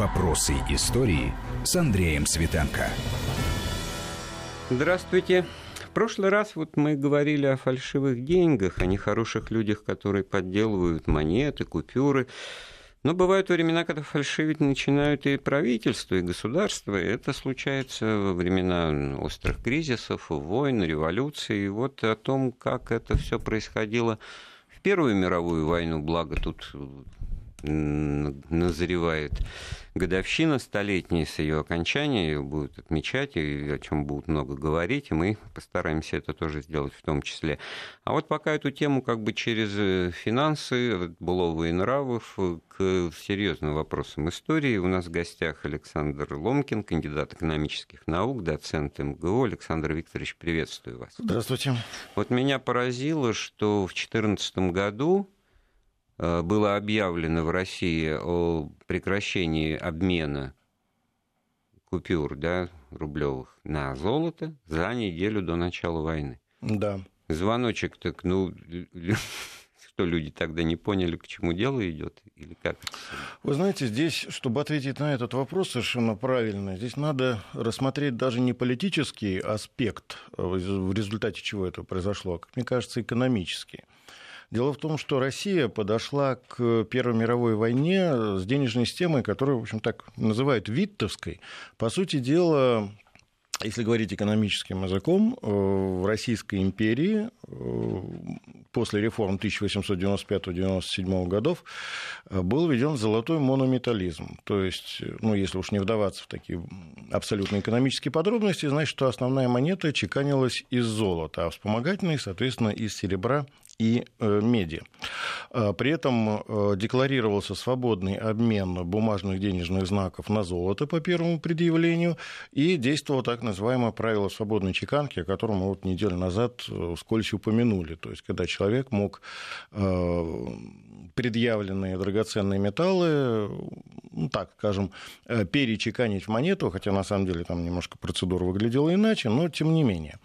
Вопросы истории с Андреем Светенко. Здравствуйте. В прошлый раз вот мы говорили о фальшивых деньгах, о нехороших людях, которые подделывают монеты, купюры. Но бывают времена, когда фальшивить начинают и правительство, и государство. Это случается во времена острых кризисов, войн, революций. И вот о том, как это все происходило в Первую мировую войну, благо тут назревает годовщина столетняя с ее окончания, ее будут отмечать, и о чем будут много говорить, и мы постараемся это тоже сделать в том числе. А вот пока эту тему как бы через э, финансы, быловые нравов к серьезным вопросам истории. У нас в гостях Александр Ломкин, кандидат экономических наук, доцент МГУ. Александр Викторович, приветствую вас. Здравствуйте. Вот меня поразило, что в 2014 году Э, было объявлено в России о прекращении обмена купюр да, рублевых на золото за неделю до начала войны. Да. Звоночек так, ну, что люди тогда не поняли, к чему дело идет, или как? Вы знаете, здесь, чтобы ответить на этот вопрос совершенно правильно, здесь надо рассмотреть даже не политический аспект, э, в результате чего это произошло, а, как мне кажется, экономический. Дело в том, что Россия подошла к Первой мировой войне с денежной системой, которую, в общем, так называют виттовской. По сути дела, если говорить экономическим языком, э, в Российской империи э, после реформ 1895-97 годов э, был введен золотой монометаллизм. То есть, ну, если уж не вдаваться в такие абсолютно экономические подробности, значит, что основная монета чеканилась из золота, а вспомогательные, соответственно, из серебра и э, меди. А, при этом э, декларировался свободный обмен бумажных денежных знаков на золото по первому предъявлению, и действовало так называемое правило свободной чеканки, о котором мы вот неделю назад э, вскользь упомянули. То есть, когда человек мог предъявленные драгоценные металлы, ну, так скажем, перечеканить в монету, хотя на самом деле там немножко процедура выглядела иначе, но тем не менее.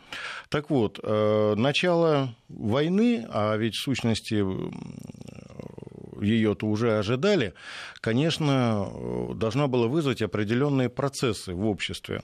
Так вот, начало войны, а ведь в сущности ее-то уже ожидали, конечно, должна была вызвать определенные процессы в обществе.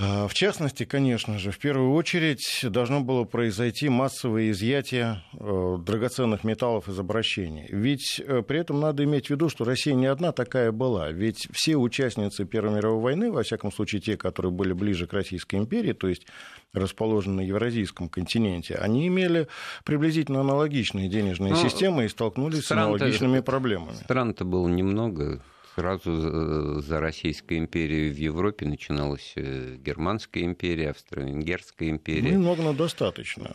А, в частности, конечно же, в первую очередь должно было произойти массовое изъятие э, драгоценных металлов из обращения. Ведь э, при этом надо иметь в виду, что Россия не одна такая была. Ведь все участницы Первой мировой войны, во всяком случае те, которые были ближе к Российской империи, то есть расположены на Евразийском континенте, они имели приблизительно аналогичные денежные ну, системы и столкнулись с аналогичными проблемами. Стран-то было немного, сразу за Российской империей в Европе начиналась э, Германская империя, Австро-Венгерская империя. Ну, много, но достаточно.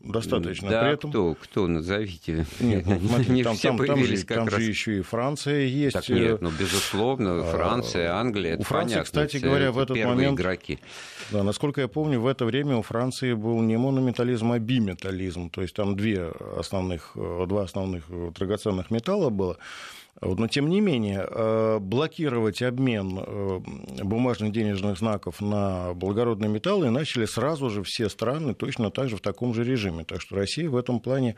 Достаточно. Да, При этом... кто, кто, назовите. Нет, ну, не там, все там, там, же, там раз... же еще и Франция есть. Так нет, ну, безусловно, а, Франция, Англия, У Франции, понятно, кстати говоря, в этот момент... игроки. Да, насколько я помню, в это время у Франции был не монометаллизм, а биметаллизм. То есть там две основных, два основных драгоценных металла было. Но, тем не менее, э, блокировать обмен э, бумажных денежных знаков на благородные металлы начали сразу же все страны точно так же в таком же режиме. Так что Россия в этом плане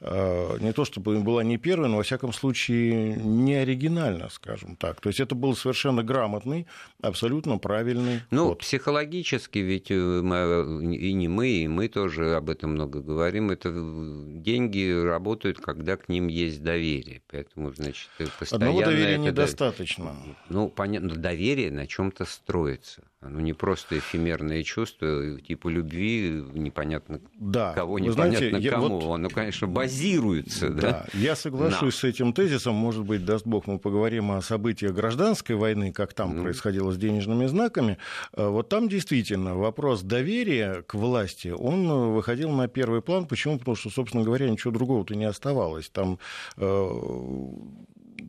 э, не то чтобы была не первой, но, во всяком случае, не оригинальна, скажем так. То есть это был совершенно грамотный, абсолютно правильный Ну, ход. психологически ведь мы, и не мы, и мы тоже об этом много говорим. Это деньги работают, когда к ним есть доверие. Поэтому, значит, Одного доверия недостаточно. Ну, понятно, доверие на чем-то строится. Оно не просто эфемерное чувство, типа любви, непонятно да. кого, непонятно знаете, кому. Вот... Оно, конечно, базируется. Да, да. я соглашусь да. с этим тезисом. Может быть, даст Бог, мы поговорим о событиях гражданской войны, как там ну... происходило с денежными знаками. Вот там действительно вопрос доверия к власти, он выходил на первый план. Почему? Потому что, собственно говоря, ничего другого-то не оставалось. Там э,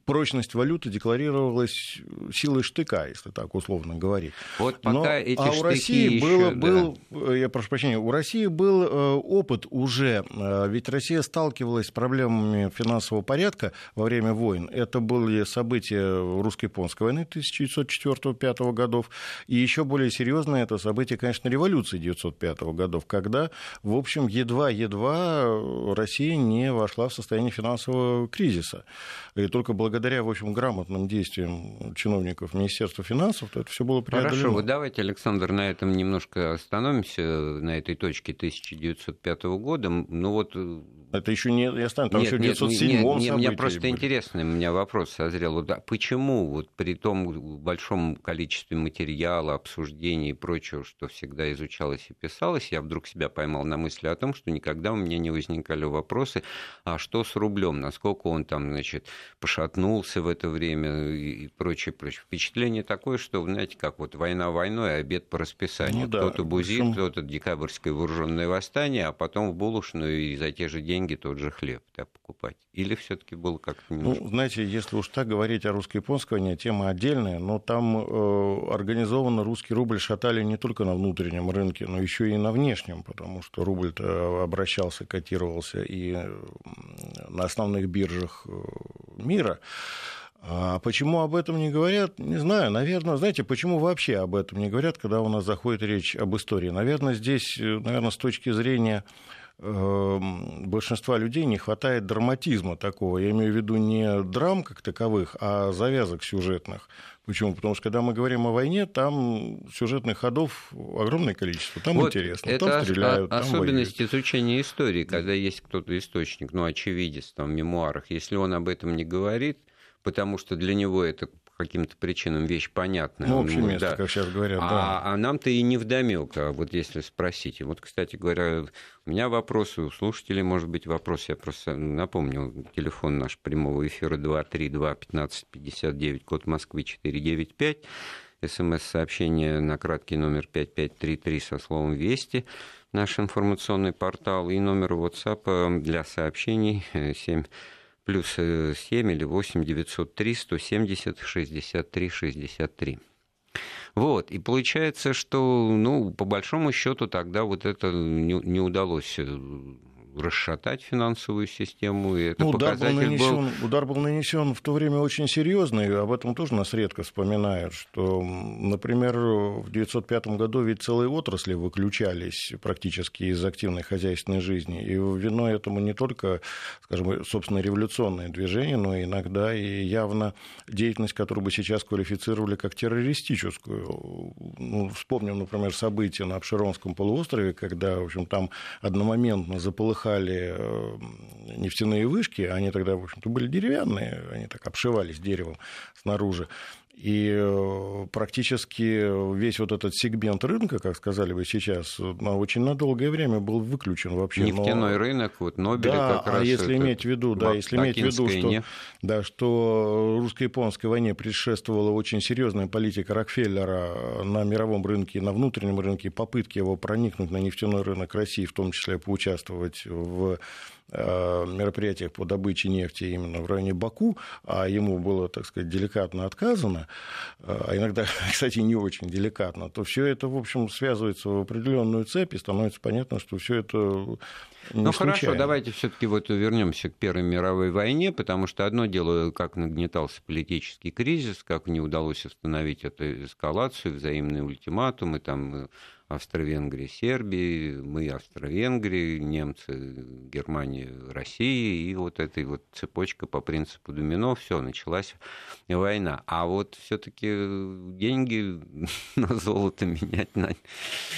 прочность валюты декларировалась силой штыка, если так условно говорить. Вот пока Но, эти а у России еще, было, да. был, я прошу прощения, у России был э, опыт уже, э, ведь Россия сталкивалась с проблемами финансового порядка во время войн. Это были события русско-японской войны 1904-1905 годов, и еще более серьезное это событие, конечно, революции 1905 годов, когда, в общем, едва-едва Россия не вошла в состояние финансового кризиса. И только благодаря благодаря, в общем, грамотным действиям чиновников Министерства финансов, то это все было преодолено. Хорошо, вот давайте, Александр, на этом немножко остановимся, на этой точке 1905 года. Ну вот это еще не я стану, там нет, еще в 907 нет, нет, Мне просто были. интересно, у меня вопрос созрел. Да, почему вот при том большом количестве материала, обсуждений и прочего, что всегда изучалось и писалось, я вдруг себя поймал на мысли о том, что никогда у меня не возникали вопросы, а что с рублем, насколько он там, значит, пошатнулся в это время и прочее, прочее. Впечатление такое, что, знаете, как вот война войной, а обед по расписанию. Ну, да, кто-то бузит, причем... кто-то декабрьское вооруженное восстание, а потом в булочную и за те же деньги тот же хлеб да, покупать? Или все-таки было как-то немножко... Ну, знаете, если уж так говорить о русско-японской войне, тема отдельная, но там э, организованно русский рубль шатали не только на внутреннем рынке, но еще и на внешнем, потому что рубль-то обращался, котировался и на основных биржах э, мира. А почему об этом не говорят, не знаю. Наверное, знаете, почему вообще об этом не говорят, когда у нас заходит речь об истории? Наверное, здесь, э, наверное, с точки зрения Эм, большинства людей не хватает драматизма такого. Я имею в виду не драм как таковых, а завязок сюжетных. Почему? Потому что когда мы говорим о войне, там сюжетных ходов огромное количество. Там вот интересно, это там стреляют, там особенность воюют. изучения истории, когда есть кто-то источник, ну, очевидец там, в мемуарах. Если он об этом не говорит, потому что для него это каким-то причинам вещь понятная. Ну, общее место, да. как сейчас говорят, а, да. А нам-то и не вдомек, а вот если спросить. Вот, кстати говоря, у меня вопросы, у слушателей может быть вопрос, я просто напомню, телефон наш прямого эфира 232-1559, код Москвы 495, смс-сообщение на краткий номер 5533 со словом «Вести», наш информационный портал, и номер WhatsApp для сообщений 7 плюс 7 э, или 8 903 170 63 63. Вот, и получается, что, ну, по большому счету тогда вот это не, не удалось э, расшатать финансовую систему. И это ну, удар, был нанесен, был... удар был нанесен в то время очень серьезный, об этом тоже нас редко вспоминают, что, например, в 1905 году ведь целые отрасли выключались практически из активной хозяйственной жизни, и виной этому не только, скажем, собственно, революционное движение, но иногда и явно деятельность, которую бы сейчас квалифицировали как террористическую. Ну, вспомним, например, события на Обширонском полуострове, когда, в общем, там одномоментно заполыхали пахали э, нефтяные вышки, они тогда, в общем-то, были деревянные, они так обшивались деревом снаружи. И э, практически весь вот этот сегмент рынка, как сказали вы сейчас, на очень на долгое время был выключен вообще. Нефтяной Но... рынок, вот Нобель да, как раз. А если иметь в виду, да, если иметь в виду, что, да, что русско-японской войне предшествовала очень серьезная политика Рокфеллера на мировом рынке, на внутреннем рынке, попытки его проникнуть на нефтяной рынок России, в том числе поучаствовать в мероприятиях по добыче нефти именно в районе Баку, а ему было, так сказать, деликатно отказано, э, а иногда, кстати, не очень деликатно, то все это, в общем, связывается в определенную цепь, и становится понятно, что все это не ну хорошо, давайте все-таки вот вернемся к Первой мировой войне, потому что одно дело, как нагнетался политический кризис, как не удалось остановить эту эскалацию, взаимные ультиматумы, там Австро-Венгрии, Сербии, мы Австро-Венгрии, немцы, Германия, Россия, и вот этой вот цепочка по принципу домино, все, началась война. А вот все-таки деньги на золото менять на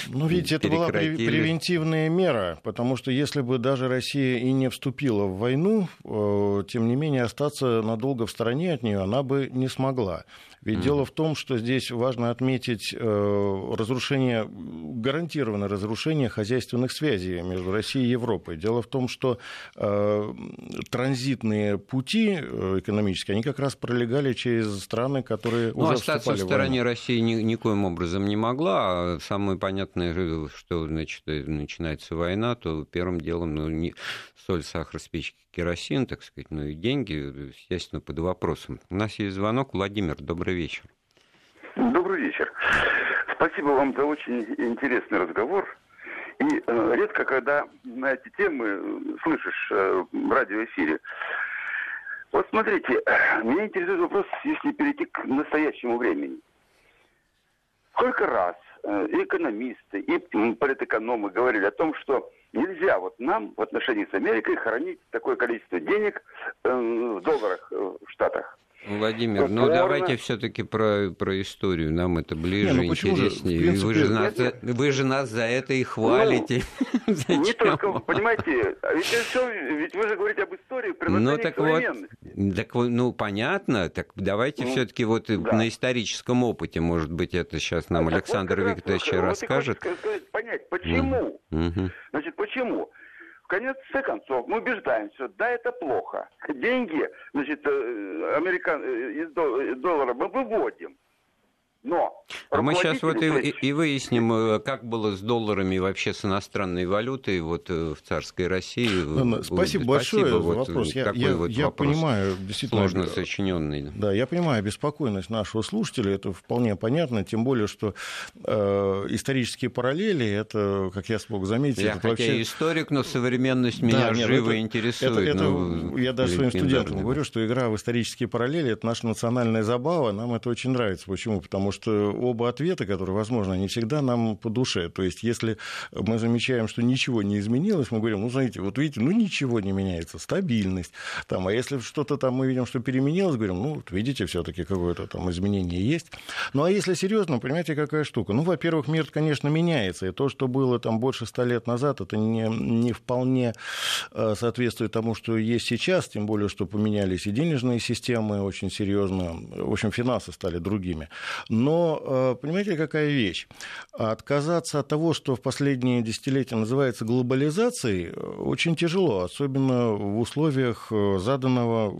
Ну, видите, это была превентивная мера, потому что если бы даже Россия и не вступила в войну, э, тем не менее остаться надолго в стороне от нее она бы не смогла. Ведь mm. дело в том, что здесь важно отметить э, разрушение, гарантированное разрушение хозяйственных связей между Россией и Европой. Дело в том, что э, транзитные пути э, экономические, они как раз пролегали через страны, которые ну, уже остаться в стороне России ни, никоим образом не могла. А самое понятное, что значит, начинается война, то первым делом ну, не соль, сахар, спички, керосин, так сказать, ну и деньги, естественно, под вопросом. У нас есть звонок. Владимир, добрый вечер. Добрый вечер. Спасибо вам за очень интересный разговор. И э, редко, когда на эти темы слышишь э, в радиоэфире. Вот смотрите, меня интересует вопрос, если перейти к настоящему времени. Сколько раз э, экономисты, и политэкономы говорили о том, что нельзя вот нам в отношении с Америкой хранить такое количество денег э, в долларах э, в Штатах. Владимир, ну давайте все-таки про, про историю. Нам это ближе, Не, ну, интереснее. Же, принципе, вы, же нас, за, вы же нас за это и хвалите. Ну, не только, понимаете, ведь, все, ведь вы же говорите об истории, ну, так вот, так, ну, понятно. Так давайте ну, все-таки вот да. на историческом опыте, может быть, это сейчас нам а Александр вот Викторович раз, расскажет. Вот понять, почему? Угу. Значит, почему? Конце концов, мы убеждаемся, да, это плохо. Деньги, значит, э, американ... Э, из доллара мы выводим. Но а мы сейчас вот и, и выясним, э, как было с долларами вообще с иностранной валютой вот э, в царской России. Спасибо, Спасибо большое за вот вопрос. Я, я, вот я вопрос понимаю, действительно, сложно сочиненный. Да, я понимаю беспокойность нашего слушателя, это вполне понятно, тем более, что э, исторические параллели, это, как я смог заметить, я это хотя вообще... историк, но современность да, меня нет, живо это, интересует. Это, это, ну, я даже своим студентам говорю, что игра в исторические параллели – это наша национальная забава, нам это очень нравится. Почему? Потому что оба ответа, которые возможны, они всегда нам по душе. То есть, если мы замечаем, что ничего не изменилось, мы говорим, ну, знаете, вот видите, ну, ничего не меняется, стабильность. Там, а если что-то там мы видим, что переменилось, говорим, ну, вот видите, все таки какое-то там изменение есть. Ну, а если серьезно, понимаете, какая штука? Ну, во-первых, мир, конечно, меняется, и то, что было там больше ста лет назад, это не, не вполне э, соответствует тому, что есть сейчас, тем более, что поменялись и денежные системы очень серьезно, в общем, финансы стали другими. Но Э, понимаете, какая вещь? Отказаться от того, что в последние десятилетия называется глобализацией, э, очень тяжело, особенно в условиях э, заданного,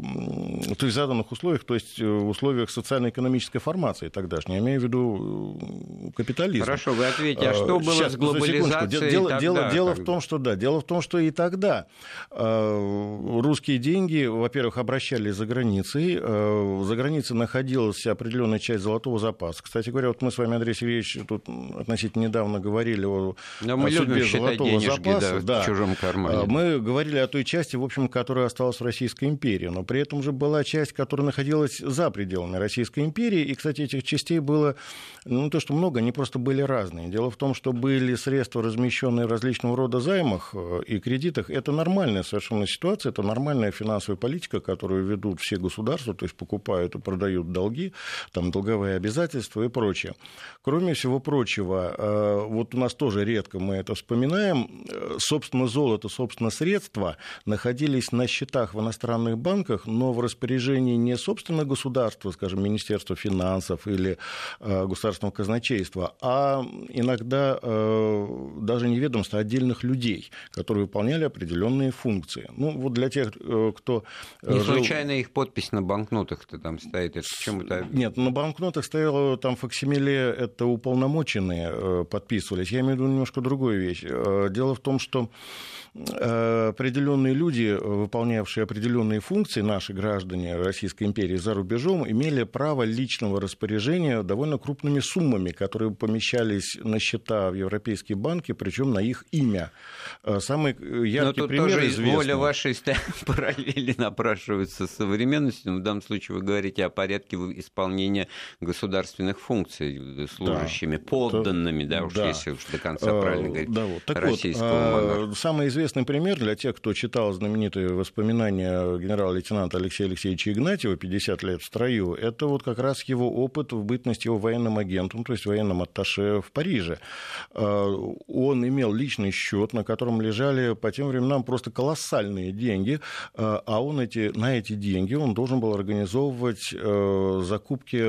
то есть заданных условиях, то есть в условиях социально-экономической формации тогдашней, я имею в виду капитализм. Хорошо, вы ответите, а что было Сейчас, с глобализацией дело, тогда? Дело, дело в том, что да, дело в том, что и тогда русские деньги, во-первых, обращались за границей, за границей находилась определенная часть золотого запаса. Кстати говоря, вот мы с вами, Андрей Сергеевич, тут относительно недавно говорили о, Но мы о судьбе золотого денежки, запаса. Да, да. В чужом кармане. А, мы говорили о той части, в общем, которая осталась в Российской империи. Но при этом же была часть, которая находилась за пределами Российской империи. И, кстати, этих частей было, ну, то, что много, они просто были разные. Дело в том, что были средства, размещенные в различного рода займах э, и кредитах. Это нормальная совершенно ситуация, это нормальная финансовая политика, которую ведут все государства, то есть покупают и продают долги, там долговые обязательства и прочее. Кроме всего прочего, э, вот у нас тоже редко мы это вспоминаем, э, собственно, золото, собственно, средства находились на счетах в иностранных банках, но в распоряжении не собственно государства, скажем, Министерства финансов или э, государственного казначейства, а иногда даже не ведомства, отдельных людей, которые выполняли определенные функции. Ну, вот для тех, кто... Не жил... случайно их подпись на банкнотах-то там стоит? Это чем это? Нет, на банкнотах стояла там факсимиле это уполномоченные э, подписывались. Я имею в виду немножко другую вещь. Э, дело в том, что определенные люди, выполнявшие определенные функции, наши граждане Российской империи за рубежом, имели право личного распоряжения довольно крупными суммами, которые помещались на счета в европейские банки, причем на их имя. Самый яркий Но тут пример тоже известный. воля вашей параллели напрашивается с современностью. В данном случае вы говорите о порядке исполнения государственных функций служащими, да. подданными, да, уж да. если уж до конца правильно говорить, да, вот. так российского вот, монарха. Самый известный пример для тех, кто читал знаменитые воспоминания генерала-лейтенанта Алексея Алексеевича Игнатьева «50 лет в строю», это вот как раз его опыт в бытности его военным агентом, то есть военным атташе в Париже. Он имел личный счет, на котором лежали по тем временам просто колоссальные деньги, а он эти, на эти деньги он должен был организовывать закупки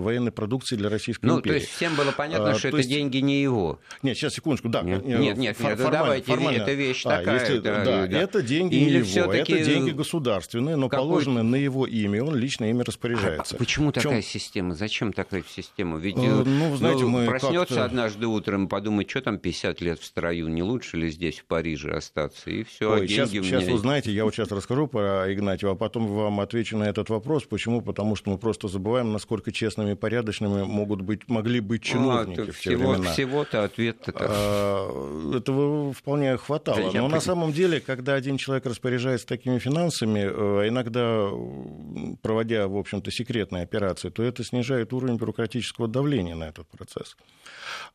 военной продукции для Российской ну, империи. Ну, то есть всем было понятно, а, что это есть... деньги не его. Нет, сейчас, секундочку, да. Нет, нет, нет, фор- нет давайте, формально. это вещь а, такая. Если, это, да, да, это деньги Или его, это деньги государственные, но какой... положены на его имя, он лично ими распоряжается. А почему такая чем... система? Зачем такая система? Ведь а, ну, знаете, ну, мы проснется однажды утром и подумает, что там 50 лет в строю, не лучше ли здесь, в Париже, остаться? И все, Ой, сейчас, меня... сейчас вы знаете, я вот сейчас расскажу про Игнатьева, а потом вам отвечу на этот вопрос. Почему? Потому что мы просто забываем, насколько честными и порядочными могут быть могли быть а, чиновники а, в те всего, времена. Всего-то ответ-то... А, этого вполне хватает. Хватало. Но на самом деле, когда один человек распоряжается такими финансами, э, иногда проводя, в общем-то, секретные операции, то это снижает уровень бюрократического давления на этот процесс.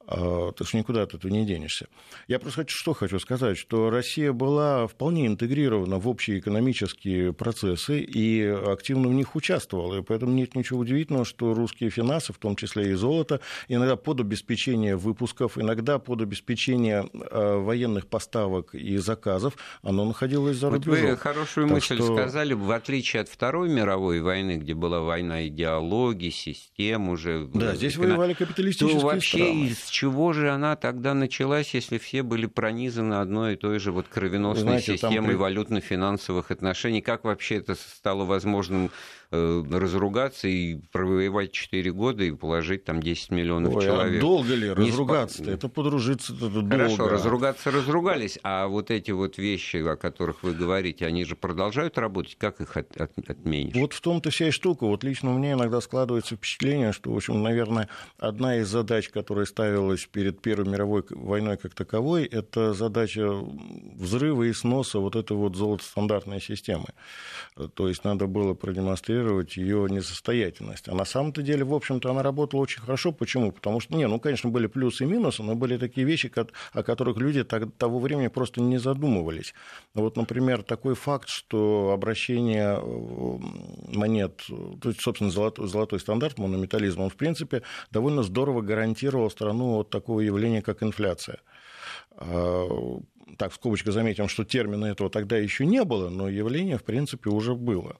А, так что никуда от этого не денешься. Я просто хочу, что хочу сказать, что Россия была вполне интегрирована в общие экономические процессы и активно в них участвовала. И поэтому нет ничего удивительного, что русские финансы, в том числе и золото, иногда под обеспечение выпусков, иногда под обеспечение а, военных поставок и заказов, оно находилось за рубежом. Вот вы хорошую так мысль что... сказали, в отличие от Второй мировой войны, где была война идеологии, систем уже... Да, здесь воевали капиталистические то вообще страны из чего же она тогда началась, если все были пронизаны одной и той же вот кровеносной Знаете, системой там... валютно-финансовых отношений? Как вообще это стало возможным Э, разругаться и провоевать 4 года и положить там 10 миллионов Ой, а человек. А долго ли разругаться -то? Это подружиться -то долго. Хорошо, разругаться разругались, а вот эти вот вещи, о которых вы говорите, они же продолжают работать, как их от, от, отменишь? Вот в том-то вся и штука. Вот лично у меня иногда складывается впечатление, что, в общем, наверное, одна из задач, которая ставилась перед Первой мировой войной как таковой, это задача взрыва и сноса вот этой вот золотостандартной системы. То есть надо было продемонстрировать демонстрировать ее несостоятельность. А на самом-то деле, в общем-то, она работала очень хорошо. Почему? Потому что, не, ну, конечно, были плюсы и минусы, но были такие вещи, о которых люди того времени просто не задумывались. Вот, например, такой факт, что обращение э, монет, то есть, собственно, золотой, золотой стандарт монометализма, он, в принципе, довольно здорово гарантировал страну от такого явления, как инфляция а, так, в скобочках заметим, что термина этого тогда еще не было, но явление, в принципе, уже было.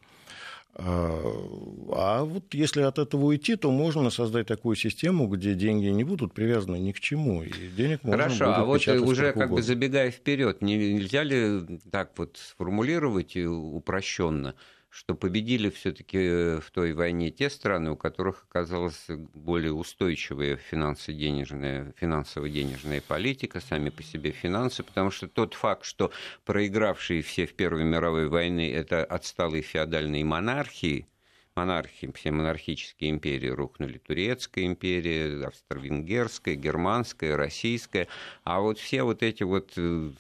А вот если от этого уйти, то можно создать такую систему, где деньги не будут привязаны ни к чему, и денег можно Хорошо, будет а вот уже как бы забегая вперед, нельзя ли так вот сформулировать упрощенно, что победили все-таки э, в той войне те страны, у которых оказалась более устойчивая финансово-денежная, финансово-денежная политика, сами по себе финансы, потому что тот факт, что проигравшие все в Первой мировой войне это отсталые феодальные монархии, монархии, все монархические империи рухнули. Турецкая империя, Австро-Венгерская, Германская, Российская. А вот все вот эти вот э,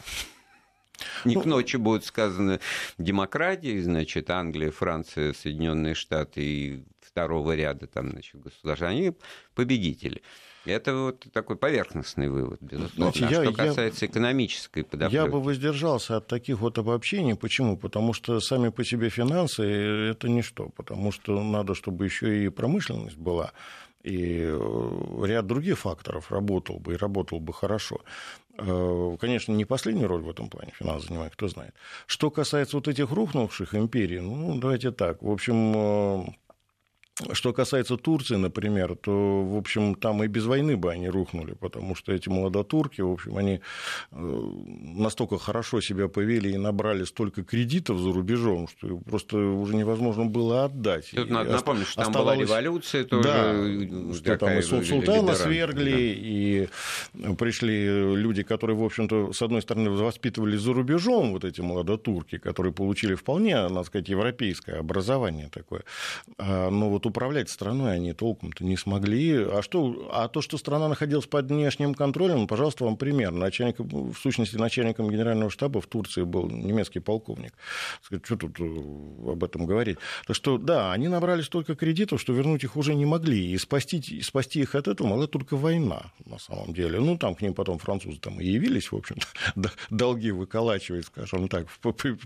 не к ночи будут сказаны демократии, значит, Англия, Франция, Соединенные Штаты и второго ряда там, значит, государства, они победители. Это вот такой поверхностный вывод, безусловно. Знаете, а я, что касается я, экономической подоплеки. Я бы воздержался от таких вот обобщений. Почему? Потому что сами по себе финансы – это ничто. Потому что надо, чтобы еще и промышленность была и э, ряд других факторов работал бы и работал бы хорошо. Э, конечно, не последнюю роль в этом плане финансы занимает, кто знает. Что касается вот этих рухнувших империй, ну, давайте так. В общем, э, что касается Турции, например, то, в общем, там и без войны бы они рухнули, потому что эти молодотурки, в общем, они э, настолько хорошо себя повели и набрали столько кредитов за рубежом, что просто уже невозможно было отдать. Тут надо напомнить, что там оставалось... была революция тоже. Да, что там и султана свергли, да. и пришли люди, которые, в общем-то, с одной стороны, воспитывались за рубежом, вот эти молодотурки, которые получили вполне, надо сказать, европейское образование такое. А, но вот управлять страной они толком-то не смогли. А, что, а то, что страна находилась под внешним контролем, пожалуйста, вам пример. Начальник, в сущности, начальником генерального штаба в Турции был немецкий полковник. Что тут э, об этом говорить? Так что, да, они набрали столько кредитов, что вернуть их уже не могли. И спасти, спасти их от этого могла только война, на самом деле. Ну, там к ним потом французы там и явились, в общем-то, долги выколачивать, скажем так,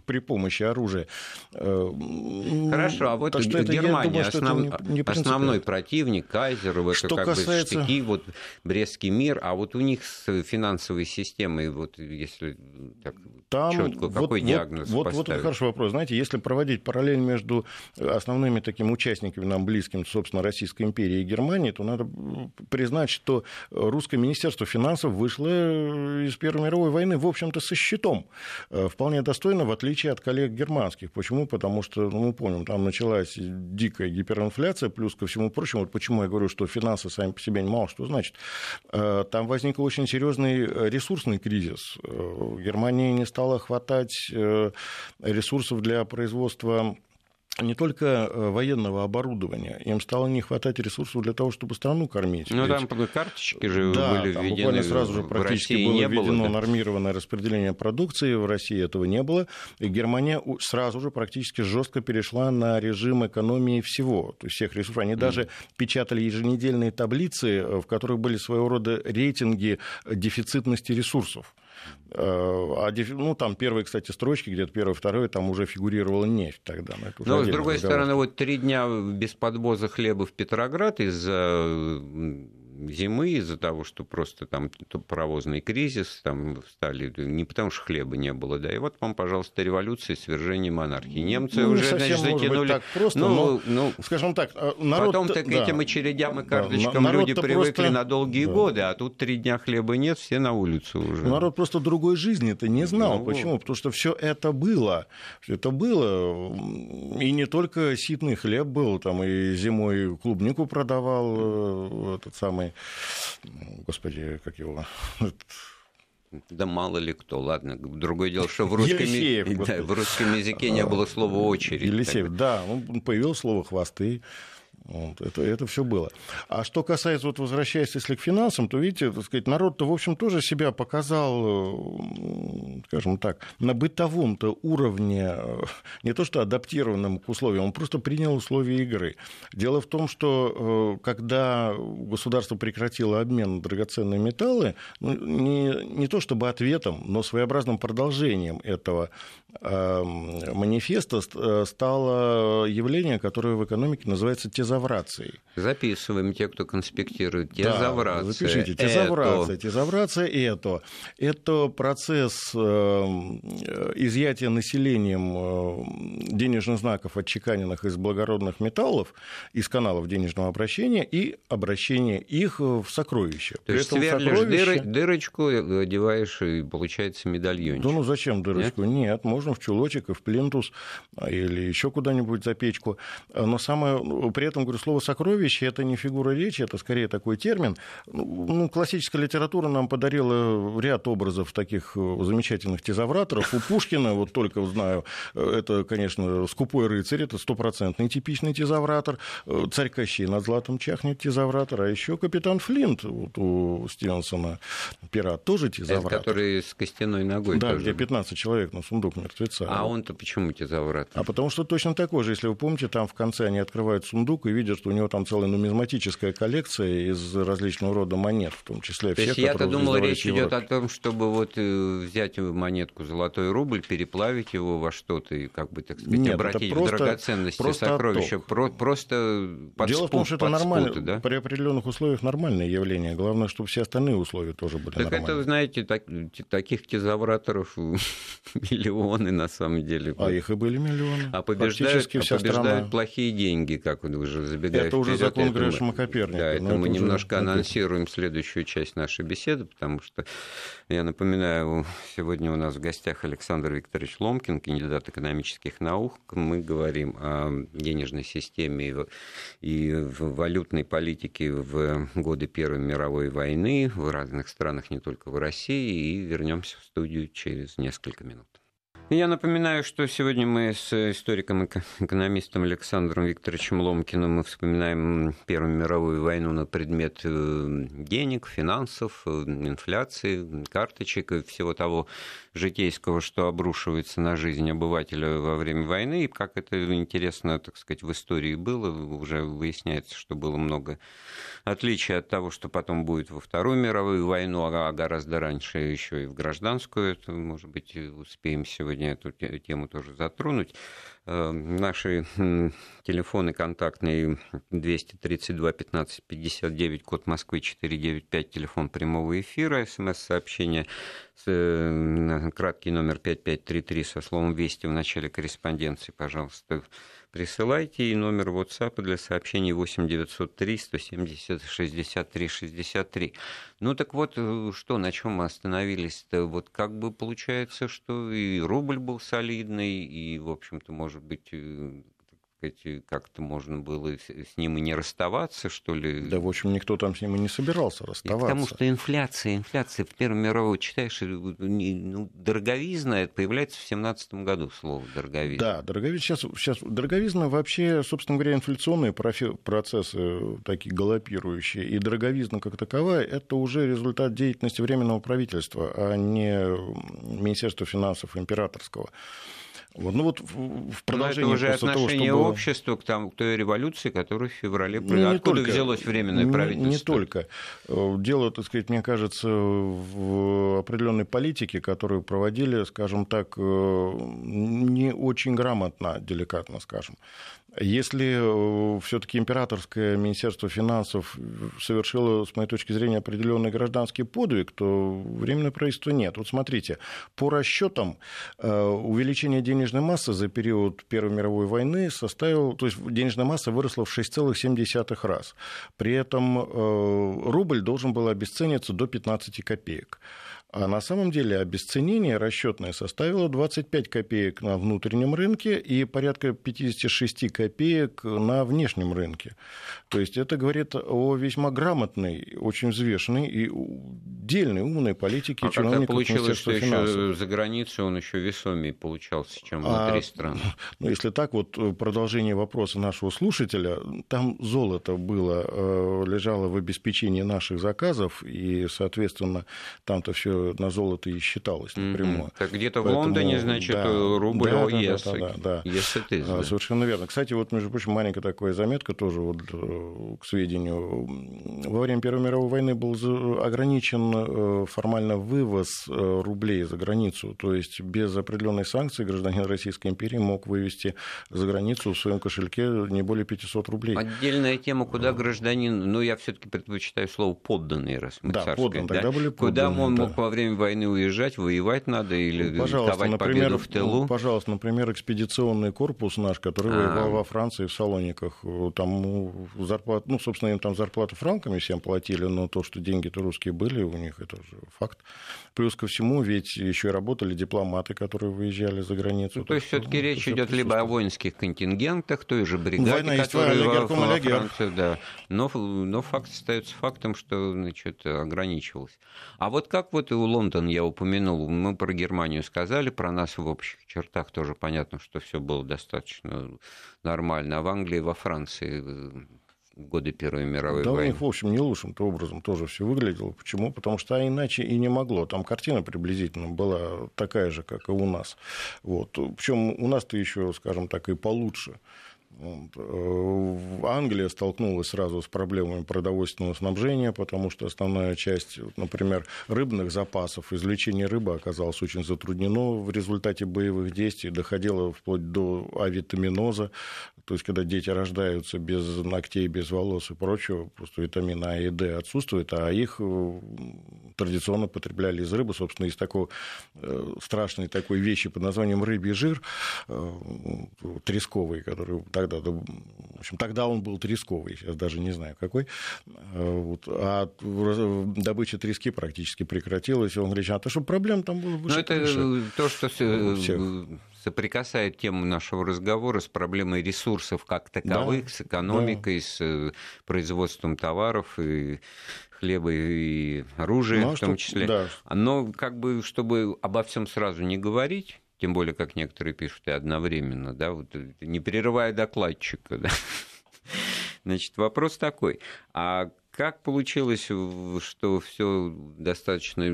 при помощи оружия. Э, Хорошо, а вот так что Германия, это, я думаю, что не основной противник, Кайзер, это что как касается... бы штыки, вот Брестский мир, а вот у них с финансовой системой, вот если так Там четко, вот, какой вот, диагноз вот, вот это хороший вопрос. Знаете, если проводить параллель между основными такими участниками нам близким, собственно, Российской империи и Германии, то надо признать, что русское министерство финансов вышло из Первой мировой войны, в общем-то, со счетом. Э, вполне достойно, в отличие от коллег германских. Почему? Потому что, ну, мы помним, там началась дикая гиперинфляция, инфляция, плюс ко всему прочему, вот почему я говорю, что финансы сами по себе мало что значит, э, там возник очень серьезный э, ресурсный кризис. Э, Германии не стало хватать ресурсов для производства не только э, военного оборудования, им стало не хватать ресурсов для того, чтобы страну кормить. Ну, там карточки же да, были там введены. буквально сразу же практически было не введено было, да? нормированное распределение продукции, в России этого не было, и Германия сразу же практически жестко перешла на режим экономии всего, то есть всех ресурсов. Они mm. даже печатали еженедельные таблицы, в которых были своего рода рейтинги дефицитности ресурсов. Э, а, ну, там первые, кстати, строчки, где-то первое, второе, там уже фигурировала нефть тогда. Но, Но с другой разговор. стороны, вот три дня без подвоза хлеба в Петроград из-за зимы из-за того, что просто там паровозный кризис, там стали, не потому что хлеба не было, да, и вот вам, пожалуйста, революция, свержение монархии. Немцы ну, уже, значит, затянули... так просто, ну, но, ну, скажем так, а, народ... Потом так да, этим очередям и карточкам да, люди привыкли просто... на долгие да. годы, а тут три дня хлеба нет, все на улицу уже. Народ просто другой жизни это не знал. Ну, Почему? Потому что все это было. Это было. И не только ситный хлеб был, там и зимой клубнику продавал э, этот самый господи, как его... Да мало ли кто, ладно. Другое дело, что в русском, Елисеев, да, в русском языке не было слова очередь. Елисеев, да, появилось слово хвосты. Вот, это, это все было. А что касается, вот возвращаясь если к финансам, то, видите, так сказать, народ-то, в общем, тоже себя показал, скажем так, на бытовом-то уровне, не то что адаптированном к условиям, он просто принял условия игры. Дело в том, что э, когда государство прекратило обмен на драгоценные металлы, ну, не, не то чтобы ответом, но своеобразным продолжением этого э, манифеста э, стало явление, которое в экономике называется тезаврация тезаврацией. Записываем те, кто конспектирует. Тезаврация. Да, запишите. Тезаврация. Это. Тезаврация это. Это процесс э, изъятия населением э, денежных знаков, отчеканенных из благородных металлов, из каналов денежного обращения и обращения их в сокровища. То есть сверлишь сокровища... дырочку, одеваешь и получается медальончик. Да ну зачем дырочку? Нет, Нет можно в чулочек и в плинтус а, или еще куда-нибудь за печку. Но самое при этом говорю, слово «сокровище» — это не фигура речи, это скорее такой термин. Ну, ну, классическая литература нам подарила ряд образов таких э, замечательных тезавраторов. У Пушкина, вот только знаю, э, это, конечно, «Скупой рыцарь», это стопроцентный типичный тезавратор. Э, «Царь Кощей над златом чахнет» тезавратор, а еще «Капитан Флинт» вот у Стивенсона, «Пират», тоже тезавратор. Это который с костяной ногой Да, тоже. где 15 человек на сундук мертвеца. А он-то почему тезавратор? А потому что точно такой же, если вы помните, там в конце они открывают сундук и видят, что у него там целая нумизматическая коллекция из различного рода монет, в том числе То есть я-то думал, речь идет о том, чтобы вот э, взять монетку золотой рубль, переплавить его во что-то и, как бы, так сказать, Нет, обратить просто, в драгоценности, просто сокровища. Про, просто под Дело спут, в том, что это нормально, да? при определенных условиях нормальное явление. Главное, чтобы все остальные условия тоже были так нормальные. это, знаете, так, таких тезавраторов миллионы на самом деле. А их и были миллионы. А побеждают, а побеждают плохие деньги, как вы уже забегаете это уже вперед, закон Грэшема Коперника. Да, это мы это немножко уже... анонсируем следующую часть нашей беседы, потому что, я напоминаю, сегодня у нас в гостях Александр Викторович Ломкин, кандидат экономических наук. Мы говорим о денежной системе и в валютной политике в годы Первой мировой войны в разных странах, не только в России, и вернемся в студию через несколько минут. Я напоминаю, что сегодня мы с историком-экономистом Александром Викторовичем Ломкиным мы вспоминаем Первую мировую войну на предмет э, денег, финансов, э, инфляции, карточек и всего того житейского, что обрушивается на жизнь обывателя во время войны. И как это интересно, так сказать, в истории было, уже выясняется, что было много отличий от того, что потом будет во Вторую мировую войну, а гораздо раньше еще и в гражданскую. Это, может быть, успеем сегодня сегодня эту тему тоже затронуть. Э, наши телефоны контактные 232 15 59, код Москвы 495, телефон прямого эфира, смс-сообщение, э, краткий номер 5533 со словом «Вести» в начале корреспонденции, пожалуйста, присылайте. И номер WhatsApp для сообщений 8 903 170 63 63. Ну так вот, э, что, на чем мы остановились-то? Вот как бы получается, что и рубль был солидный, и, в общем-то, может быть, э, сказать, как-то можно было с ним и не расставаться, что ли. Да, в общем, никто там с ним и не собирался расставаться. И потому что инфляция, инфляция в Первую мировую, читаешь, ну, дороговизна, это появляется в семнадцатом году слово дороговизна. Да, дороговизна, сейчас, сейчас дороговизна вообще, собственно говоря, инфляционные процессы такие галопирующие, и дороговизна как таковая, это уже результат деятельности Временного правительства, а не Министерства финансов императорского. Вот, ну вот в продолжение Но это уже отношение того, что общества к, там, к той революции, которая в феврале... Ну, Откуда только, взялось временное не, правительство? Не только. Э, дело, так сказать, мне кажется, в определенной политике, которую проводили, скажем так, э, не очень грамотно, деликатно скажем. Если э, все-таки императорское министерство финансов совершило, с моей точки зрения, определенный гражданский подвиг, то временное правительства нет. Вот смотрите, по расчетам увеличение денег денежная масса за период Первой мировой войны составила, то есть денежная масса выросла в 6,7 раз. При этом э, рубль должен был обесцениться до 15 копеек. А на самом деле обесценение расчетное составило 25 копеек на внутреннем рынке и порядка 56 копеек на внешнем рынке. То есть это говорит о весьма грамотной, очень взвешенной и дельной, умной политике а чиновников как получилось, что еще за границей он еще весомее получался, чем внутри а, страны? Ну, если так, вот продолжение вопроса нашего слушателя, там золото было, э, лежало в обеспечении наших заказов, и, соответственно, там-то все на золото и считалось напрямую. Mm-hmm. Так где-то Поэтому, в Лондоне, значит, да, рубль да, ОЕС. Да, да, да, да. Yes, да. Совершенно верно. Кстати, вот, между прочим, маленькая такая заметка тоже вот, э, к сведению. Во время Первой мировой войны был ограничен э, формально вывоз э, рублей за границу. То есть без определенной санкции гражданин Российской империи мог вывести за границу в своем кошельке не более 500 рублей. Отдельная тема, куда гражданин, ну, я все-таки предпочитаю слово подданный, раз мы да, царское, поддан, да? тогда были подданные, Куда он да. мог во время войны уезжать, воевать надо или ну, пожалуйста, давать например, победу в тылу? Ну, пожалуйста, например, экспедиционный корпус наш, который А-а-а. воевал во Франции, в Салониках, там ну, зарплат, ну, собственно, им там зарплату франками всем платили, но то, что деньги-то русские были у них, это же факт. Плюс ко всему, ведь еще и работали дипломаты, которые выезжали за границу. Ну, то есть все-таки речь идет либо о воинских контингентах, той же бригаде, Война которая во, во Франции, да. Но, но факт остается фактом, что значит, ограничивалось. А вот как вот и у Лондона я упомянул, мы про Германию сказали, про нас в общих чертах тоже понятно, что все было достаточно нормально. А в Англии, во Франции э, в годы Первой мировой да, войны. у них, в общем, не лучшим-то образом тоже все выглядело. Почему? Потому что иначе и не могло. Там картина приблизительно была такая же, как и у нас. Вот. Причем у нас-то еще, скажем так, и получше. Э, Англия столкнулась сразу с проблемами продовольственного снабжения, потому что основная часть, например, рыбных запасов, извлечение рыбы оказалось очень затруднено в результате боевых действий, доходило вплоть до авитаминоза, то есть когда дети рождаются без ногтей, без волос и прочего, просто витамина А и Д отсутствует, а их э, традиционно потребляли из рыбы, собственно, из такой э, страшной такой вещи под названием рыбий жир, тресковый, который тогда, в общем, тогда он был тресковый, сейчас даже не знаю какой, э, вот, а добыча трески практически прекратилась, и он говорит, а то что проблем там было выше Ну, это крыши. то, что всех. Соприкасает тему нашего разговора с проблемой ресурсов как таковых, да, с экономикой, да. с э, производством товаров и хлеба и оружия ну, а в том что, числе. Да. Но как бы, чтобы обо всем сразу не говорить, тем более, как некоторые пишут, и одновременно, да, вот, не перерывая докладчика, да. Значит, вопрос такой, а как получилось, что все достаточно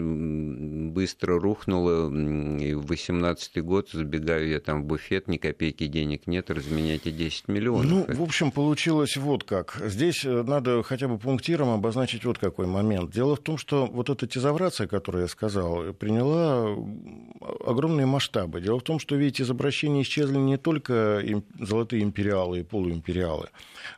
быстро рухнуло, и в 18 год, забегаю я там в буфет, ни копейки денег нет, разменяйте 10 миллионов? Ну, в общем, получилось вот как. Здесь э, надо хотя бы пунктиром обозначить вот какой момент. Дело в том, что вот эта тезаврация, которую я сказал, приняла огромные масштабы. Дело в том, что ведь из обращения исчезли не только золотые империалы и полуимпериалы.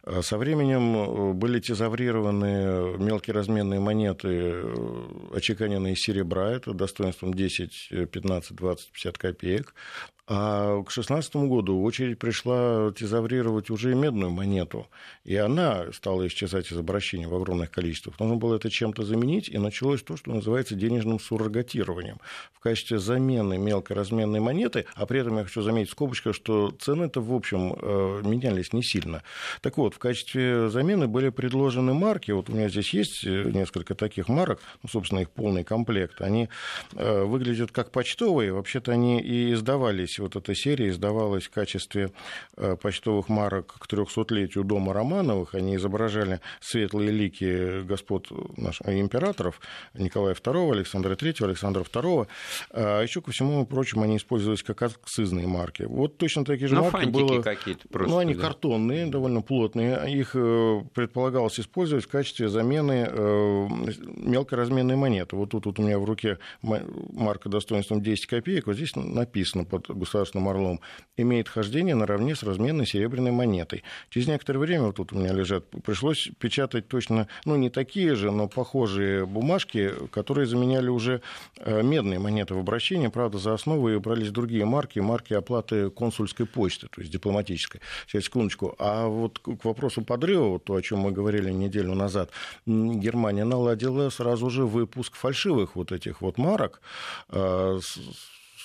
А со временем э, были тезаврированы мелкие разменные монеты, э, очеканенные из серебра, это достоинством 10, 15, 20, 50 копеек. А к 16 году очередь пришла тезаврировать уже медную монету, и она стала исчезать из обращения в огромных количествах. Нужно было это чем-то заменить, и началось то, что называется денежным суррогатированием. В качестве замены мелкоразменной монеты, а при этом я хочу заметить скобочка, что цены-то, в общем, э, менялись не сильно. Так вот, в качестве замены были предложены марки, вот у меня здесь есть э, несколько таких марок, ну, собственно, их полный комплект, они э, выглядят как почтовые, вообще-то они и издавались, вот эта серия издавалась в качестве почтовых марок к 300-летию дома Романовых, они изображали светлые лики господ наших императоров, Николая II, Александра III, Александра II, а еще, ко всему прочему, они использовались как акцизные марки. Вот точно такие же Но марки было... какие-то просто. Ну, они да. картонные, довольно плотные. Их э, предполагалось использовать в качестве замены э, мелкоразменной монеты. Вот тут вот у меня в руке марка достоинством 10 копеек, вот здесь написано под государственным орлом, имеет хождение наравне с разменной серебряной монетой. Через некоторое время, вот тут у меня лежат, пришлось печатать точно, ну, не такие же, но похожие бумажки, которые заменяли уже э, медные монеты в обращении. Правда, за основу брались другие марки, марки оплаты консульской почты, то есть дипломатической. Сейчас, секундочку. А вот к вопросу подрыва, то, о чем мы говорили неделю назад, Германия наладила сразу же выпуск фальшивых вот этих вот марок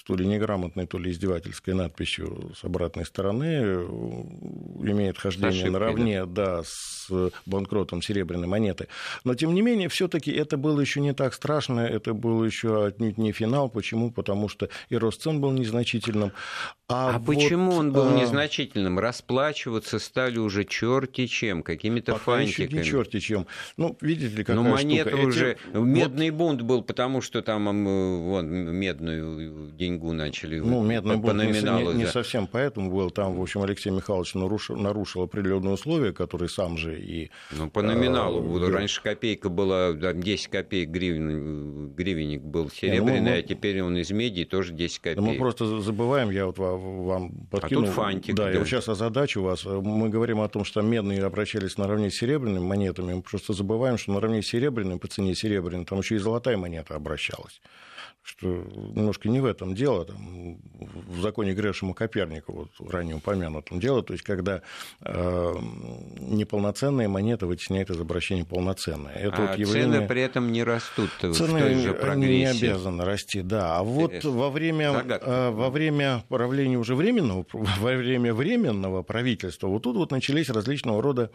э, то ли неграмотной, то ли издевательской надписью с обратной стороны, э, имеет хождение Ошибки, наравне да. Да, с банкротом серебряной монеты. Но, тем не менее, все таки это было еще не так страшно, это был еще отнюдь не финал. Почему? Потому что и рост цен был незначительным. А, а вот, почему он был а... незначительным? Расплачиваться стали уже черти чем, какими-то Пока фантиками. Еще не черти чем. Ну, видите ли, какая Но монета штука. уже... Эти... Медный вот... бунт был, потому что там вон, медную деньги деньгу начали ну, медный по, по номиналу. Не, не, совсем поэтому был. Там, в общем, Алексей Михайлович нарушил, нарушил определенные условия, которые сам же и... Ну, по номиналу. Э, Раньше копейка была, 10 копеек гривен, гривенник был серебряный, не, ну, мы, а теперь он из меди тоже 10 копеек. мы просто забываем, я вот вам подкинул. А тут фантик. Да, да. я сейчас озадачу вас. Мы говорим о том, что медные обращались наравне с серебряными монетами. Мы просто забываем, что наравне с серебряным, по цене серебряной, там еще и золотая монета обращалась что немножко не в этом дело. Там, в законе Грешема Коперника, вот ранее упомянутом дело, то есть когда э, неполноценная монета вытесняет из обращения полноценная. Это а вот явление... цены при этом не растут цены в той же прогрессии. не обязаны расти, да. А вот во время, э, во время правления уже временного, во время временного правительства, вот тут вот начались различного рода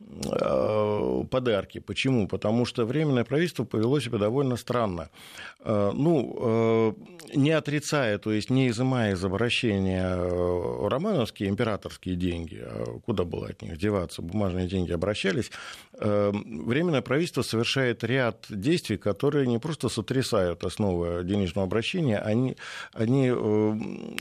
э, подарки. Почему? Потому что временное правительство повело себя довольно странно. Э, ну, Э, не отрицая, то есть не изымая из обращения э, романовские императорские деньги, а куда было от них деваться, бумажные деньги обращались, э, Временное правительство совершает ряд действий, которые не просто сотрясают основы денежного обращения, они, они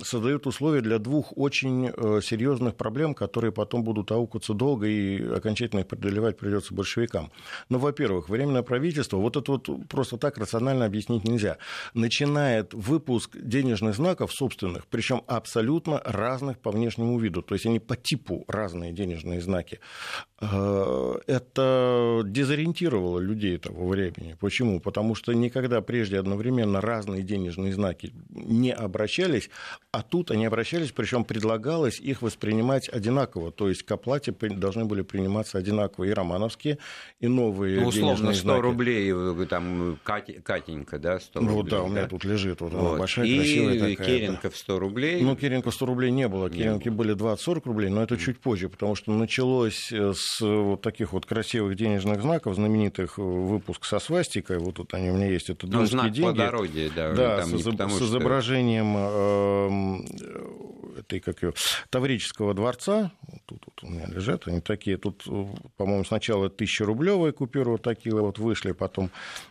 создают условия для двух очень серьезных проблем, которые потом будут аукаться долго и окончательно их преодолевать придется большевикам. Ну, во-первых, Временное правительство, вот это вот просто так рационально объяснить нельзя начинает выпуск денежных знаков собственных, причем абсолютно разных по внешнему виду, то есть они по типу разные денежные знаки. Э, это дезориентировало людей того времени. Почему? Потому что никогда прежде одновременно разные денежные знаки не обращались, а тут они обращались, причем предлагалось их воспринимать одинаково, то есть к оплате должны были приниматься одинаково и романовские, и новые ну, условно, денежные 100 знаки. рублей, э, там, Катенька, да, 100 ну, рублей. да, у меня тут лежит вот, вот. большая, и красивая такая. Керенков 100 рублей. Ну, Керенков 100 рублей не было, Керенки были 20-40 рублей, но это чуть позже, потому что началось с вот таких вот красивых денежных знаков, знаменитых выпуск со свастикой, вот тут они у меня есть, это ну, знак деньги. плодородия, да. Да, там с, потому, с изображением э, этой, как ее, Таврического дворца, тут, тут у меня лежат, они такие, тут, по-моему, сначала 1000-рублевые купюры вот такие вот вышли, потом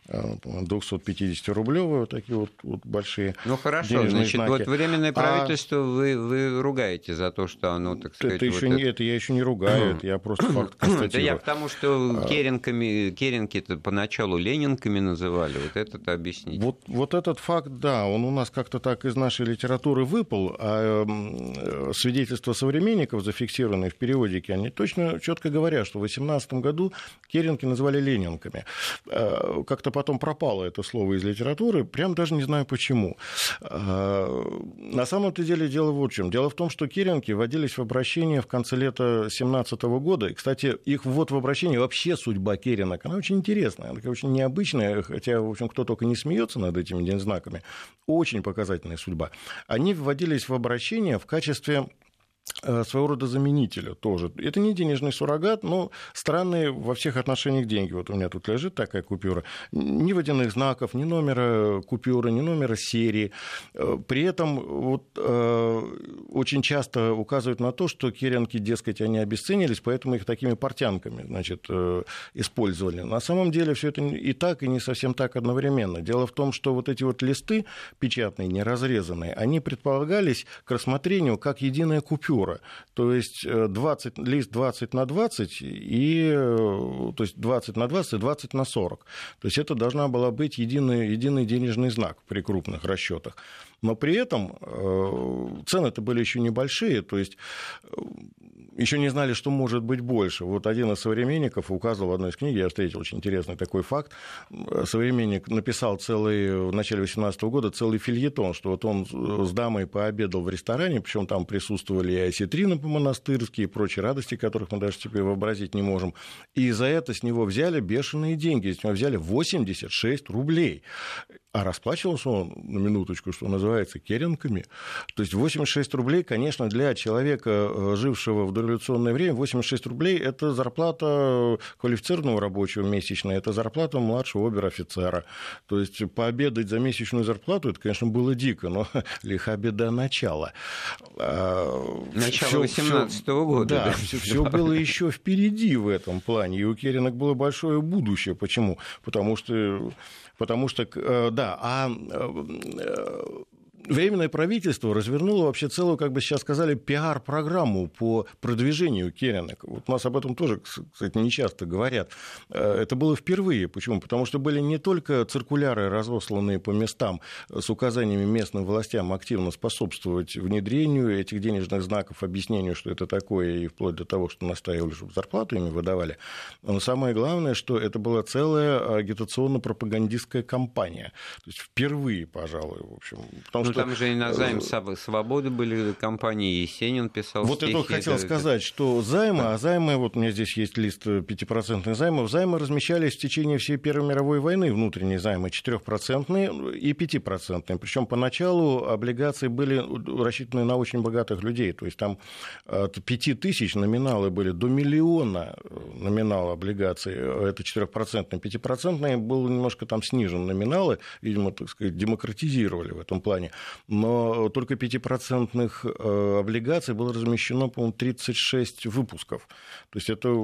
250-рублевые вот такие вот, вот большие Ну хорошо, значит, знаки. вот временное а правительство а... вы, вы ругаете за то, что оно, так сказать... Это, еще вот не, это... я еще не ругаю, это я просто факт констатирую. Да я потому, что а. керенками, керенки-то поначалу ленинками называли, вот это-то объяснить. Вот, вот этот факт, да, он у нас как-то так из нашей литературы выпал, а э, свидетельства современников, зафиксированные в периодике, они точно четко говорят, что в 18 году керенки называли ленинками. Как-то потом пропало это слово из литературы, прям даже не знаю почему. А, на самом-то деле дело в чем. Дело в том, что керенки вводились в обращение в конце лета 17 года. И, кстати, их ввод в обращение, вообще судьба керенок, она очень интересная, она очень необычная, хотя, в общем, кто только не смеется над этими знаками. Очень показательная судьба. Они вводились в обращение в качестве своего рода заменителя тоже. Это не денежный суррогат, но странные во всех отношениях деньги. Вот у меня тут лежит такая купюра. Ни водяных знаков, ни номера купюры, ни номера серии. Э, при этом вот, э, очень часто указывают на то, что керенки, дескать, они обесценились, поэтому их такими портянками значит, э, использовали. На самом деле все это и так, и не совсем так одновременно. Дело в том, что вот эти вот листы печатные, неразрезанные, они предполагались к рассмотрению как единая купюра купюра. То есть 20, э, лист 20 на 20 и э, то есть 20 на 20 и 20 на 40. То есть это должна была быть единый, единый денежный знак при крупных расчетах. Но при этом э, цены-то были еще небольшие, то есть еще не знали, что может быть больше. Вот один из современников указывал в одной из книг, я встретил очень интересный такой факт, современник написал целый, в начале 18 года целый фильетон, что вот он с дамой пообедал в ресторане, причем там присутствовали и осетрины по-монастырски, и прочие радости, которых мы даже теперь вообразить не можем. И за это с него взяли бешеные деньги, с него взяли 86 рублей. А расплачивался он, на минуточку, что называется, керенками. То есть 86 рублей, конечно, для человека, э, жившего в дореволюционное время, 86 рублей – это зарплата квалифицированного рабочего месячная, это зарплата младшего обер-офицера. То есть пообедать за месячную зарплату, это, конечно, было дико, но лиха беда начала. А, Начало 18 -го года. Да, да. все, было еще впереди в этом плане. И у керенок было большое будущее. Почему? Потому что Потому что, э, да, а э, Временное правительство развернуло вообще целую, как бы сейчас сказали, пиар-программу по продвижению керенок. Вот у нас об этом тоже, кстати, не часто говорят. Э, это было впервые. Почему? Потому что были не только циркуляры, разосланные по местам с указаниями местным властям активно способствовать внедрению этих денежных знаков, объяснению, что это такое, и вплоть до того, что настаивали, чтобы зарплату ими выдавали. Но самое главное, что это была целая агитационно-пропагандистская кампания. То есть впервые, пожалуй, в общем. Потому что там же и на займ э, свободы были компании, Есенин писал Вот стихи, это хотел это... сказать, что займы, а займы, вот у меня здесь есть лист 5% займов, займы размещались в течение всей Первой мировой войны, внутренние займы 4% и 5%. Причем поначалу облигации были рассчитаны на очень богатых людей, то есть там от 5 тысяч номиналы были до миллиона номинала облигаций, это 4%, 5% был немножко там снижен номиналы, видимо, так сказать, демократизировали в этом плане но только 5% э, облигаций было размещено, по-моему, 36 выпусков. То есть это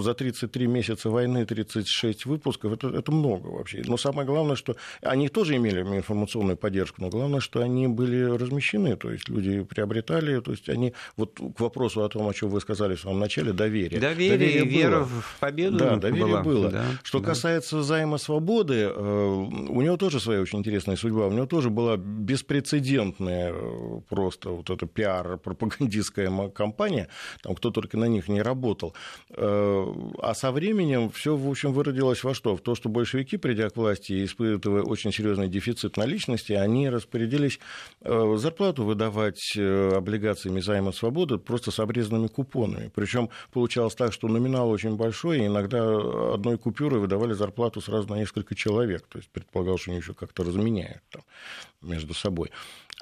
за 33 месяца войны 36 выпусков, это, это много вообще. Но самое главное, что они тоже имели информационную поддержку, но главное, что они были размещены, то есть люди приобретали, то есть они, вот к вопросу о том, о чем вы сказали в самом начале, доверие. Доверие, доверие и вера в победу Да, доверие была. было. Да, что да. касается займа свободы, э, у него тоже своя очень интересная судьба, у него тоже была беспрецедентная э, просто вот эта пиар-пропагандистская кампания, там кто только на них не работал. Э, а со временем все, в общем, выродилось во что? В то, что большевики, придя к власти, испытывая очень серьезный дефицит наличности, они распорядились э, зарплату выдавать облигациями займа свободы просто с обрезанными купонами. Причем получалось так, что номинал очень большой, и иногда одной купюрой выдавали зарплату сразу на несколько человек. То есть предполагалось, что они еще как-то разменяют там, между собой.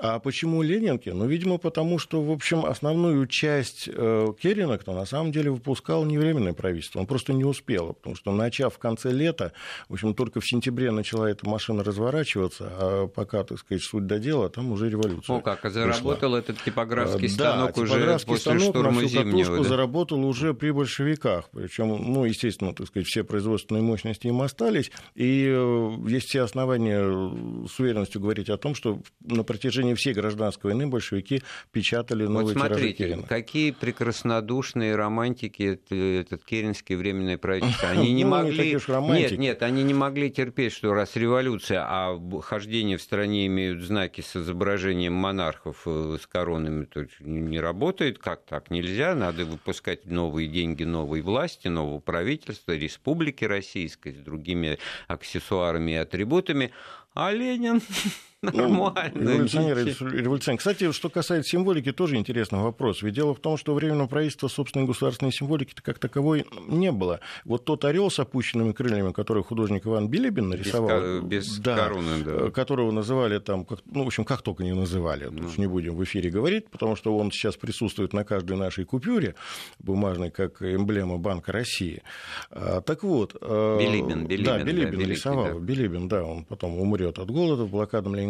А почему Ленинки? Ну, видимо, потому что, в общем, основную часть э, Керенок-то на самом деле выпускал не временное правительство. Он просто не успел, потому что, начав в конце лета, в общем, только в сентябре начала эта машина разворачиваться, а пока, так сказать, суть до дела, там уже революция. О, как, а заработал пришла. этот типографский э, станок да, уже типографский после станок штурма на Зимнего. Да? заработал уже при большевиках. Причем, ну, естественно, так сказать, все производственные мощности им остались, и э, есть все основания с уверенностью говорить о том, что на протяжении всей гражданской войны большевики печатали новые вот смотрите, Керина. какие прекраснодушные романтики этот керенский временное правительство. Они не ну, могли... Не нет, нет, они не могли терпеть, что раз революция, а хождение в стране имеют знаки с изображением монархов э, с коронами, то не работает, как так нельзя, надо выпускать новые деньги, новые власти, нового правительства, республики российской с другими аксессуарами и атрибутами. А Ленин Ну, нормально. революционер, революционер. Кстати, что касается символики, тоже интересный вопрос. Ведь дело в том, что временного правительства собственной государственной символики как таковой не было. Вот тот орел с опущенными крыльями, который художник Иван Билибин нарисовал, без, без да, короны, да. которого называли там, как, ну, в общем, как только не называли, ну. не будем в эфире говорить, потому что он сейчас присутствует на каждой нашей купюре бумажной, как эмблема Банка России. А, так вот... Билибин, Билибин. Да, Билибин да, нарисовал. Да. Билибин, да, он потом умрет от голода в блокадном Ленинграде.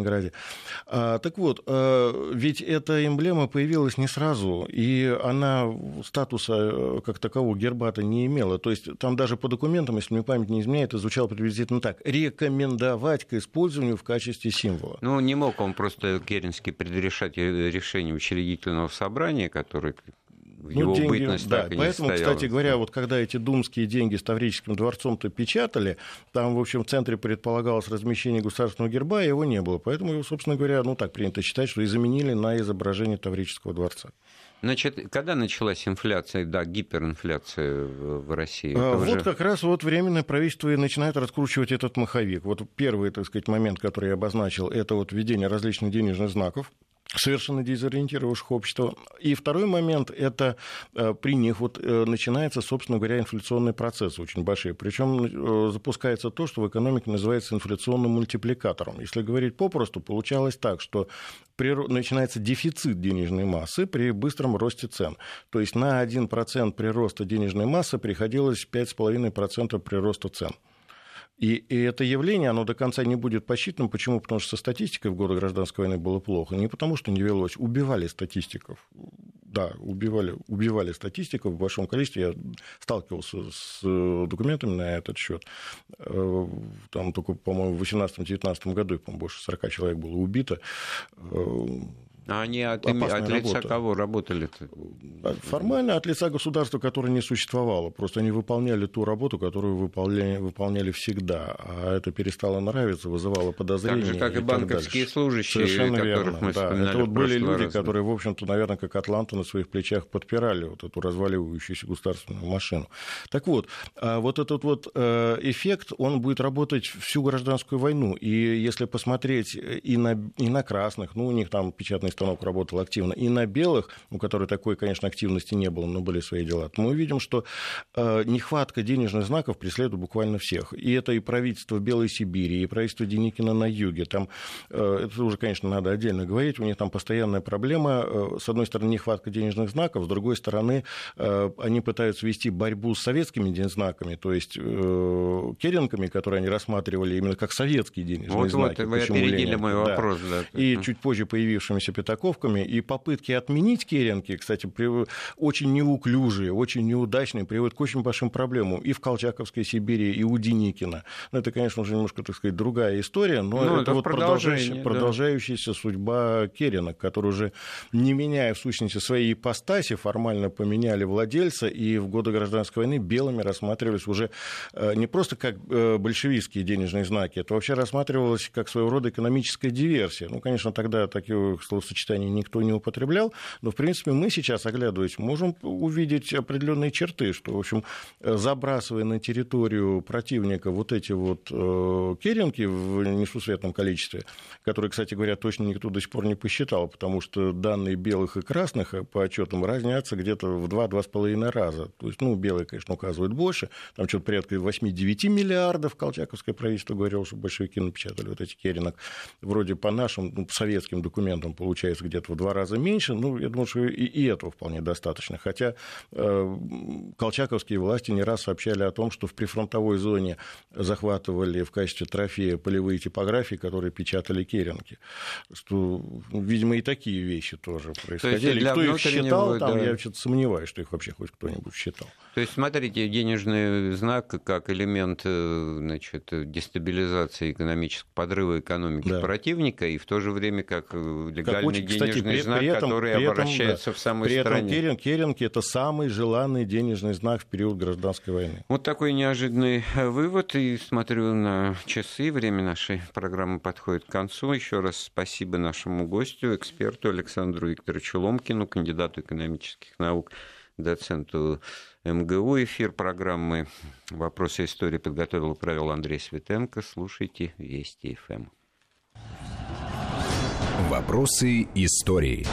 А, так вот, а, ведь эта эмблема появилась не сразу, и она статуса э, как такового гербата не имела. То есть там даже по документам, если мне память не изменяет, это звучало приблизительно так. Рекомендовать к использованию в качестве символа. Ну, не мог он просто Керенский предрешать решение учредительного собрания, которое ну, его деньги, бытность да, так и Поэтому, не кстати говоря, вот когда эти думские деньги с Таврическим дворцом-то печатали, там, в общем, в центре предполагалось размещение государственного герба, а его не было. Поэтому его, собственно говоря, ну так принято считать, что и заменили на изображение Таврического дворца. Значит, когда началась инфляция, да, гиперинфляция в России? А, вот уже... как раз вот временное правительство и начинает раскручивать этот маховик. Вот первый, так сказать, момент, который я обозначил, это вот введение различных денежных знаков совершенно дезориентировавших общество. И второй момент – это э, при них вот э, начинается, собственно говоря, инфляционный процесс очень большой. Причем э, запускается то, что в экономике называется инфляционным мультипликатором. Если говорить попросту, получалось так, что начинается дефицит денежной массы при быстром росте цен. То есть на 1% прироста денежной массы приходилось 5,5% прироста цен. И, и это явление, оно до конца не будет посчитано. Почему? Потому что со статистикой в годы гражданской войны было плохо. Не потому, что не велось. Убивали статистиков. Да, убивали, убивали статистиков в большом количестве. Я сталкивался с э, документами на этот счет. Э, там только, по-моему, в 18-19 году, по-моему, больше 40 человек было убито э, а они от, им, от лица работа. кого работали? А формально от лица государства, которое не существовало. Просто они выполняли ту работу, которую выполняли, выполняли всегда. А это перестало нравиться, вызывало подозрения. Так же, как и, и банковские служащие, Совершенно верно. Мы да. Это вот были люди, раз. которые, в общем-то, наверное, как Атланта на своих плечах подпирали вот эту разваливающуюся государственную машину. Так вот, а вот этот вот э, эффект, он будет работать всю гражданскую войну. И если посмотреть и на, и на красных, ну, у них там печатные станок работал активно, и на белых, у которых такой, конечно, активности не было, но были свои дела, мы увидим, что э, нехватка денежных знаков преследует буквально всех. И это и правительство Белой Сибири, и правительство Деникина на юге. Там, э, это уже, конечно, надо отдельно говорить, у них там постоянная проблема. Э, с одной стороны, нехватка денежных знаков, с другой стороны, они пытаются вести борьбу с советскими знаками, то есть керенками, которые они рассматривали именно как советские денежные вот, знаки. Вот, вы опередили мой да. вопрос. Да. И чуть позже появившимися пятаковками, и попытки отменить керенки, кстати, очень неуклюжие, очень неудачные, приводят к очень большим проблемам и в Колчаковской Сибири, и у Деникина. Ну, это, конечно, уже немножко, так сказать, другая история, но ну, это, это вот продолжающая, да. продолжающаяся судьба керенок, которые уже, не меняя в сущности своей ипостаси, формально поменяли владельца, и в годы гражданской войны белыми рассматривались уже э, не просто как э, большевистские денежные знаки, это вообще рассматривалось как своего рода экономическая диверсия. Ну, конечно, тогда таких словосочетание никто не употреблял, но, в принципе, мы сейчас, оглядываясь, можем увидеть определенные черты, что, в общем, забрасывая на территорию противника вот эти вот э, керенки в несусветном количестве, которые, кстати говоря, точно никто до сих пор не посчитал, потому что данные белых и красных по отчетам разнятся где-то в 2-2,5 раза. То есть, ну, белые, конечно, указывают больше, там что-то порядка 8-9 миллиардов Колчаковское правительство говорило, что большевики напечатали вот эти керенок. Вроде по нашим, ну, по советским документам получается получается где-то в два раза меньше. Ну, я думаю, что и, и этого вполне достаточно. Хотя э, колчаковские власти не раз сообщали о том, что в прифронтовой зоне захватывали в качестве трофея полевые типографии, которые печатали керенки. Что, видимо, и такие вещи тоже происходили. То Кто их считал, там, да. я вообще сомневаюсь, что их вообще хоть кто-нибудь считал. То есть, смотрите, денежный знак как элемент э, значит, дестабилизации экономического подрыва экономики да. противника, и в то же время как легальный как очень, денежный кстати, при, знак, при этом, который при этом, обращается да, в самой при стране. При этом керенки – это самый желанный денежный знак в период гражданской войны. Вот такой неожиданный э, вывод. И смотрю на часы, время нашей программы подходит к концу. Еще раз спасибо нашему гостю, эксперту Александру Викторовичу Ломкину, кандидату экономических наук доценту МГУ. Эфир программы «Вопросы истории» подготовил и провел Андрей Светенко. Слушайте Вести ФМ. Вопросы истории.